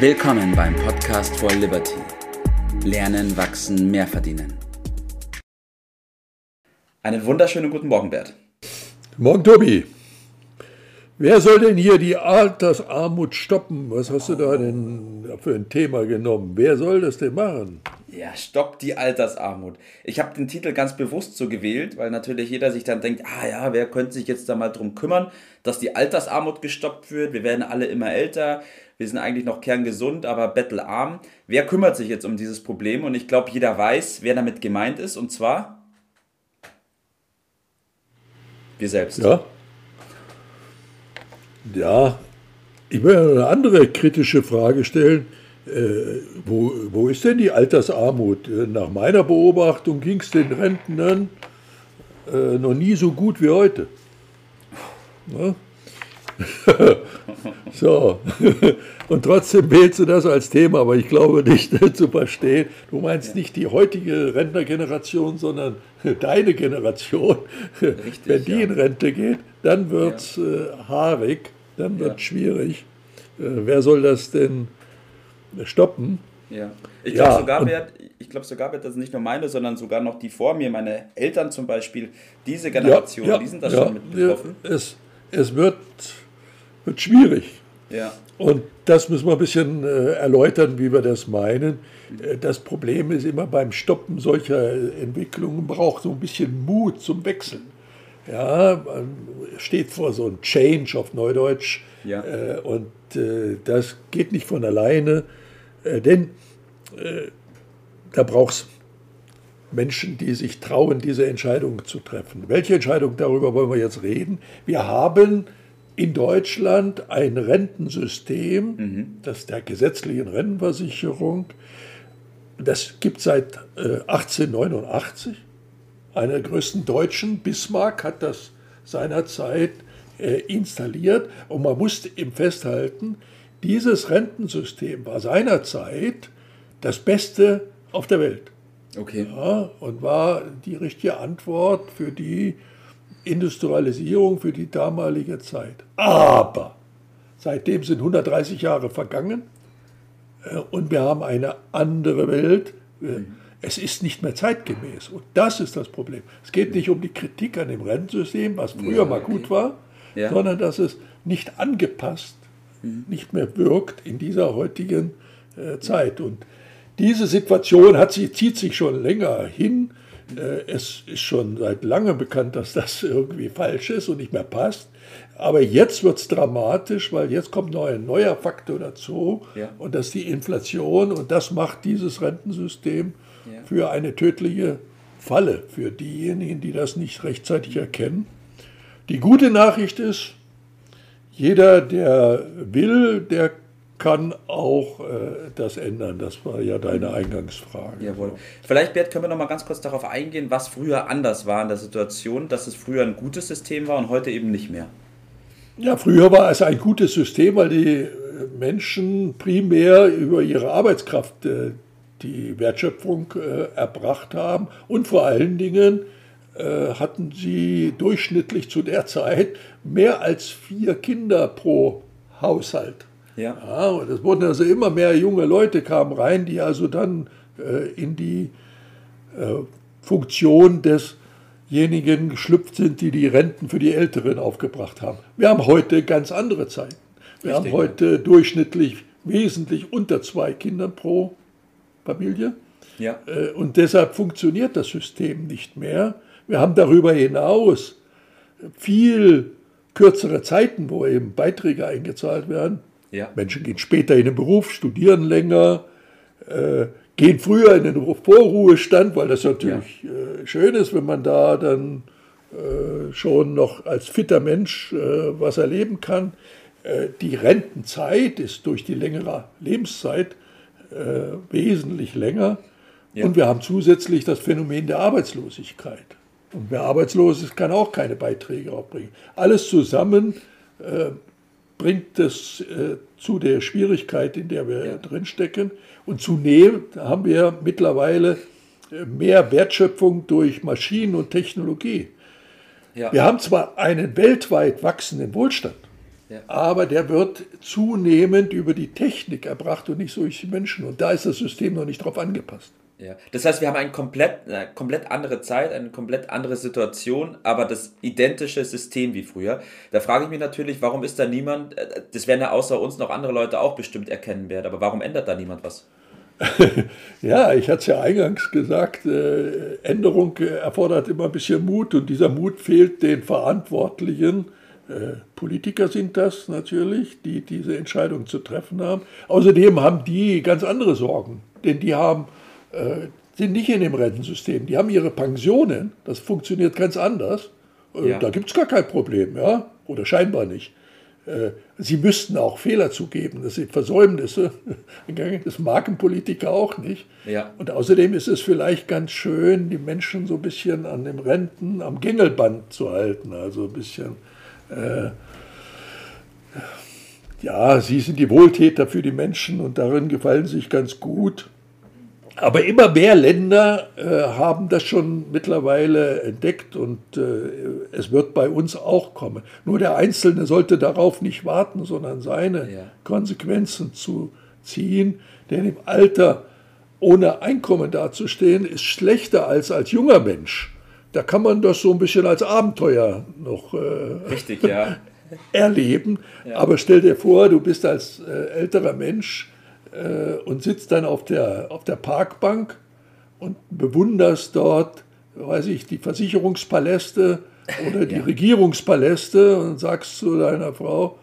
Willkommen beim Podcast for Liberty. Lernen, wachsen, mehr verdienen. Einen wunderschönen guten Morgen, Bert. Morgen, Tobi. Wer soll denn hier die Altersarmut stoppen? Was hast du da denn für ein Thema genommen? Wer soll das denn machen? Ja, stopp die Altersarmut. Ich habe den Titel ganz bewusst so gewählt, weil natürlich jeder sich dann denkt, ah ja, wer könnte sich jetzt da mal drum kümmern, dass die Altersarmut gestoppt wird. Wir werden alle immer älter. Wir sind eigentlich noch kerngesund, aber bettelarm. Wer kümmert sich jetzt um dieses Problem? Und ich glaube, jeder weiß, wer damit gemeint ist. Und zwar wir selbst. Ja, ja, ich will eine andere kritische Frage stellen. Äh, wo, wo ist denn die Altersarmut? Äh, nach meiner Beobachtung ging es den Rentnern äh, noch nie so gut wie heute. Ja? so, und trotzdem wählst du das als Thema, aber ich glaube nicht zu verstehen. Du meinst nicht die heutige Rentnergeneration, sondern deine Generation. Richtig, Wenn die ja. in Rente geht, dann wird es ja. äh, haarig dann wird es ja. schwierig. Äh, wer soll das denn stoppen? Ja, ich glaube ja, sogar, Bert, ich glaube sogar, Bert, das ist nicht nur meine, sondern sogar noch die vor mir, meine Eltern zum Beispiel, diese Generation, ja, ja, die sind da schon mit betroffen. Es, es wird, wird schwierig. Ja. Und das müssen wir ein bisschen äh, erläutern, wie wir das meinen. Äh, das Problem ist immer beim Stoppen solcher Entwicklungen braucht so ein bisschen Mut zum Wechseln. Ja, man steht vor so einem Change auf Neudeutsch. Ja. Äh, und äh, das geht nicht von alleine, äh, denn äh, da braucht es Menschen, die sich trauen, diese Entscheidung zu treffen. Welche Entscheidung darüber wollen wir jetzt reden? Wir haben in Deutschland ein Rentensystem, mhm. das der gesetzlichen Rentenversicherung. Das gibt es seit 1889 einer der größten Deutschen, Bismarck, hat das seinerzeit äh, installiert. Und man musste ihm festhalten, dieses Rentensystem war seinerzeit das Beste auf der Welt. Okay. Ja, und war die richtige Antwort für die Industrialisierung, für die damalige Zeit. Aber seitdem sind 130 Jahre vergangen äh, und wir haben eine andere Welt. Mhm. Es ist nicht mehr zeitgemäß. Und das ist das Problem. Es geht nicht um die Kritik an dem Rentensystem, was früher ja, mal gut war, ja. sondern dass es nicht angepasst, mhm. nicht mehr wirkt in dieser heutigen äh, Zeit. Und diese Situation hat sie, zieht sich schon länger hin. Äh, es ist schon seit langem bekannt, dass das irgendwie falsch ist und nicht mehr passt. Aber jetzt wird es dramatisch, weil jetzt kommt noch ein neuer Faktor dazu ja. und das ist die Inflation und das macht dieses Rentensystem für eine tödliche Falle für diejenigen, die das nicht rechtzeitig erkennen. Die gute Nachricht ist, jeder, der will, der kann auch äh, das ändern. Das war ja deine Eingangsfrage. Jawohl. Vielleicht, Bert, können wir noch mal ganz kurz darauf eingehen, was früher anders war in der Situation, dass es früher ein gutes System war und heute eben nicht mehr. Ja, früher war es ein gutes System, weil die Menschen primär über ihre Arbeitskraft äh, die Wertschöpfung äh, erbracht haben. Und vor allen Dingen äh, hatten sie durchschnittlich zu der Zeit mehr als vier Kinder pro Haushalt. Ja. ja und es wurden also immer mehr junge Leute kamen rein, die also dann äh, in die äh, Funktion desjenigen geschlüpft sind, die die Renten für die Älteren aufgebracht haben. Wir haben heute ganz andere Zeiten. Wir Richtig, haben heute durchschnittlich wesentlich unter zwei Kindern pro Familie. Ja. Äh, und deshalb funktioniert das System nicht mehr. Wir haben darüber hinaus viel kürzere Zeiten, wo eben Beiträge eingezahlt werden. Ja. Menschen gehen später in den Beruf, studieren länger, äh, gehen früher in den Vorruhestand, weil das natürlich ja. äh, schön ist, wenn man da dann äh, schon noch als fitter Mensch was erleben kann. Die Rentenzeit ist durch die längere Lebenszeit äh, wesentlich länger. Ja. Und wir haben zusätzlich das Phänomen der Arbeitslosigkeit. Und wer arbeitslos ist, kann auch keine Beiträge aufbringen. Alles zusammen äh, bringt es äh, zu der Schwierigkeit, in der wir ja. drinstecken. Und zunehmend haben wir mittlerweile äh, mehr Wertschöpfung durch Maschinen und Technologie. Ja. Wir haben zwar einen weltweit wachsenden Wohlstand, Ja. Aber der wird zunehmend über die Technik erbracht und nicht so durch die Menschen. Und da ist das System noch nicht drauf angepasst. Ja. Das heißt, wir haben eine komplett, eine komplett andere Zeit, eine komplett andere Situation, aber das identische System wie früher. Da frage ich mich natürlich, warum ist da niemand, äh, das werden ja außer uns noch andere Leute auch bestimmt erkennen werden, aber warum ändert da niemand was? ja, ich hatte es ja eingangs gesagt, äh, Änderung erfordert immer ein bisschen Mut und dieser Mut fehlt den Verantwortlichen. Äh, Politiker sind das natürlich, die diese Entscheidung zu treffen haben. Außerdem haben die ganz andere Sorgen, denn die haben, äh, sind nicht in dem Rentensystem, die haben ihre Pensionen, das funktioniert ganz anders. Äh, ja. Da gibt es gar kein Problem, ja, oder scheinbar nicht. Äh, sie müssten auch Fehler zugeben, das sind Versäumnisse. Das mag Politiker auch nicht. Ja. Und außerdem ist es vielleicht ganz schön, die Menschen so ein bisschen an dem Renten, am Gängelband zu halten. Also ein bisschen, äh, ja, sie sind die Wohltäter für die Menschen und darin gefallen sich ganz gut. Aber immer mehr Länder äh, haben das schon mittlerweile entdeckt und äh, es wird bei uns auch kommen. Nur der Einzelne sollte darauf nicht warten, sondern seine ja. Konsequenzen zu ziehen. Denn im Alter ohne Einkommen dazustehen, ist schlechter als als junger Mensch. Da kann man das so ein bisschen als Abenteuer noch äh, Richtig, ja. erleben. Ja. Aber stell dir vor, du bist als äh, älterer Mensch äh, und sitzt dann auf der, auf der Parkbank und bewunderst dort, weiß ich, die Versicherungspaläste oder die ja. Regierungspaläste und sagst zu deiner Frau,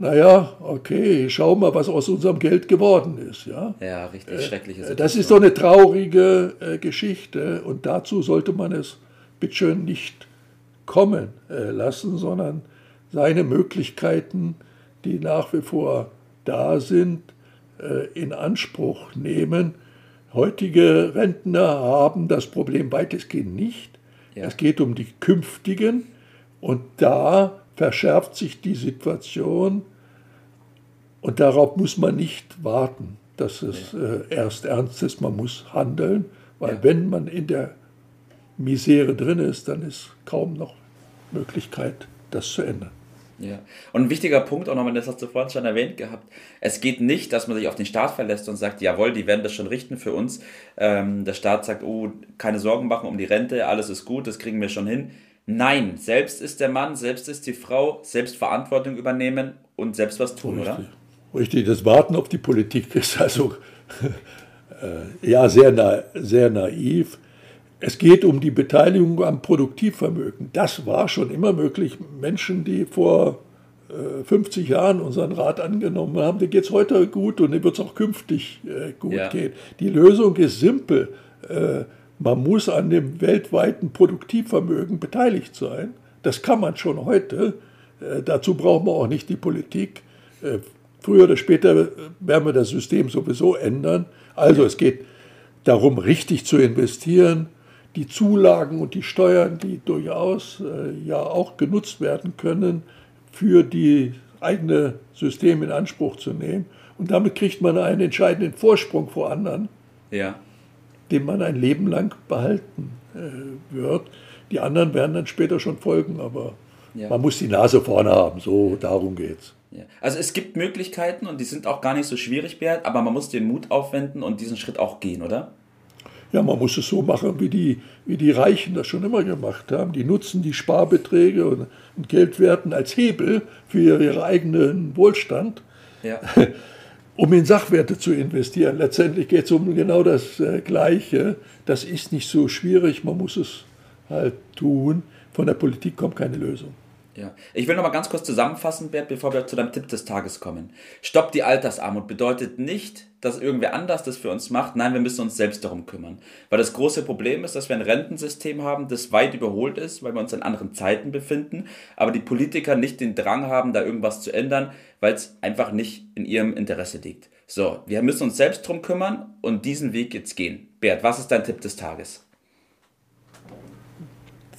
naja, okay, schau mal, was aus unserem Geld geworden ist. Ja, ja richtig äh, schreckliche Situation. Das ist doch eine traurige äh, Geschichte und dazu sollte man es bitteschön nicht kommen äh, lassen, sondern seine Möglichkeiten, die nach wie vor da sind, äh, in Anspruch nehmen. Heutige Rentner haben das Problem weitestgehend nicht. Ja. Es geht um die künftigen und da verschärft sich die Situation und darauf muss man nicht warten, dass es äh, erst ernst ist. Man muss handeln, weil ja. wenn man in der Misere drin ist, dann ist kaum noch Möglichkeit, das zu ändern. Ja. Und ein wichtiger Punkt auch nochmal, das hast du vorhin schon erwähnt gehabt. Es geht nicht, dass man sich auf den Staat verlässt und sagt, jawohl, die werden das schon richten für uns. Ähm, der Staat sagt, oh, keine Sorgen machen um die Rente, alles ist gut, das kriegen wir schon hin. Nein, selbst ist der Mann, selbst ist die Frau, selbst Verantwortung übernehmen und selbst was tun, Richtig. oder? Richtig, das Warten auf die Politik ist also äh, ja sehr, na, sehr naiv. Es geht um die Beteiligung am Produktivvermögen. Das war schon immer möglich. Menschen, die vor 50 äh, Jahren unseren Rat angenommen haben, denen geht es heute gut und denen wird es auch künftig äh, gut ja. gehen. Die Lösung ist simpel. Äh, man muss an dem weltweiten Produktivvermögen beteiligt sein. Das kann man schon heute. Dazu braucht man auch nicht die Politik. Früher oder später werden wir das System sowieso ändern. Also es geht darum, richtig zu investieren, die Zulagen und die Steuern, die durchaus äh, ja auch genutzt werden können, für die eigene System in Anspruch zu nehmen. Und damit kriegt man einen entscheidenden Vorsprung vor anderen, ja. Den man ein Leben lang behalten äh, wird. Die anderen werden dann später schon folgen, aber ja. man muss die Nase vorne haben, so darum geht's. Ja. Also es gibt Möglichkeiten und die sind auch gar nicht so schwierig, Bert, aber man muss den Mut aufwenden und diesen Schritt auch gehen, oder? Ja, man muss es so machen, wie die, wie die Reichen das schon immer gemacht haben. Die nutzen die Sparbeträge und, und Geldwerten als Hebel für ihren eigenen Wohlstand, ja. um in Sachwerte zu investieren. Letztendlich geht es um genau das äh, Gleiche. Das ist nicht so schwierig, man muss es halt tun. Von der Politik kommt keine Lösung. Ja. Ich will noch mal ganz kurz zusammenfassen, Bert, bevor wir zu deinem Tipp des Tages kommen. Stopp die Altersarmut bedeutet nicht, dass irgendwer anders das für uns macht. Nein, wir müssen uns selbst darum kümmern. Weil das große Problem ist, dass wir ein Rentensystem haben, das weit überholt ist, weil wir uns in anderen Zeiten befinden, aber die Politiker nicht den Drang haben, da irgendwas zu ändern, weil es einfach nicht in ihrem Interesse liegt. So, wir müssen uns selbst darum kümmern und diesen Weg jetzt gehen. Bert, was ist dein Tipp des Tages?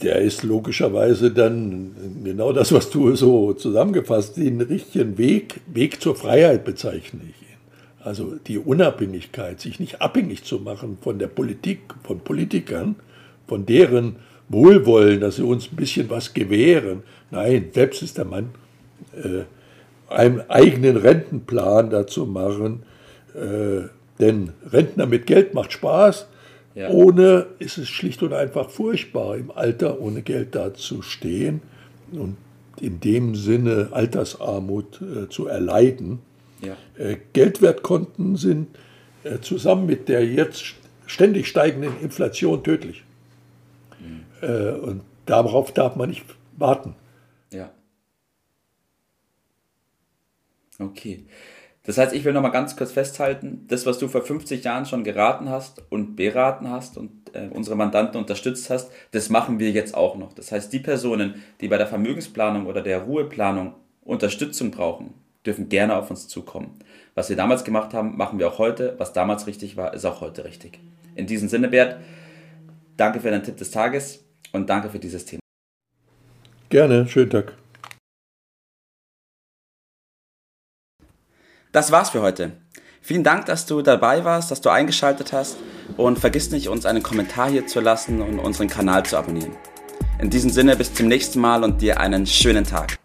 der ist logischerweise dann genau das, was du so zusammengefasst, den richtigen Weg, Weg zur Freiheit bezeichne ich. Also die Unabhängigkeit, sich nicht abhängig zu machen von der Politik, von Politikern, von deren Wohlwollen, dass sie uns ein bisschen was gewähren. Nein, selbst ist der Mann. äh, einen eigenen Rentenplan dazu machen. Äh, denn Rentner mit Geld macht Spaß. Ja. Ohne ist es schlicht und einfach furchtbar, im Alter ohne Geld dazustehen und in dem Sinne Altersarmut äh, zu erleiden. Ja. Äh, Geldwertkonten sind äh, zusammen mit der jetzt ständig steigenden Inflation tödlich. Mhm. Äh, und darauf darf man nicht warten. Ja. Okay. Das heißt, ich will noch mal ganz kurz festhalten, das, was du vor 50 Jahren schon geraten hast und beraten hast und äh, unsere Mandanten unterstützt hast, das machen wir jetzt auch noch. Das heißt, die Personen, die bei der Vermögensplanung oder der Ruheplanung Unterstützung brauchen, dürfen gerne auf uns zukommen. Was wir damals gemacht haben, machen wir auch heute. Was damals richtig war, ist auch heute richtig. In diesem Sinne, Bert, danke für deinen Tipp des Tages und danke für dieses Thema. Gerne, schönen Tag. Das war's für heute. Vielen Dank, dass du dabei warst, dass du eingeschaltet hast und vergiss nicht, uns einen Kommentar hier zu lassen und unseren Kanal zu abonnieren. In diesem Sinne bis zum nächsten Mal und dir einen schönen Tag.